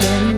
distant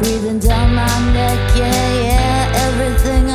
breathing down my neck. Yeah, yeah, everything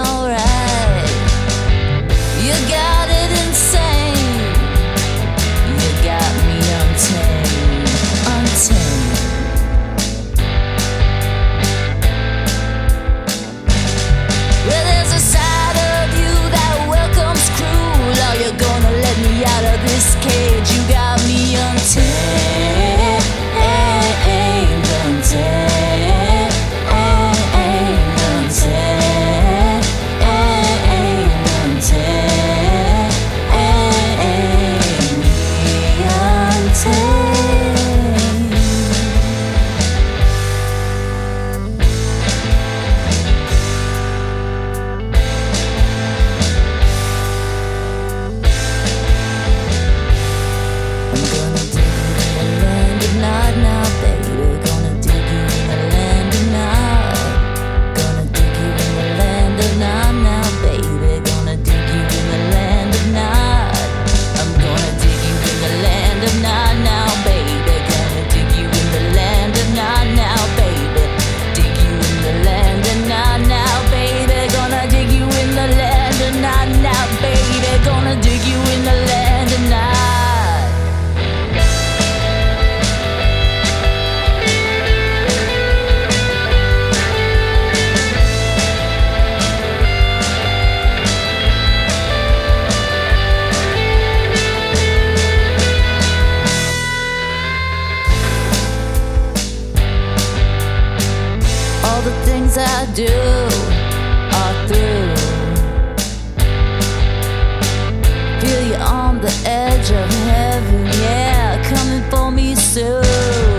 the things I do are through. Feel you on the edge of heaven, yeah, coming for me soon.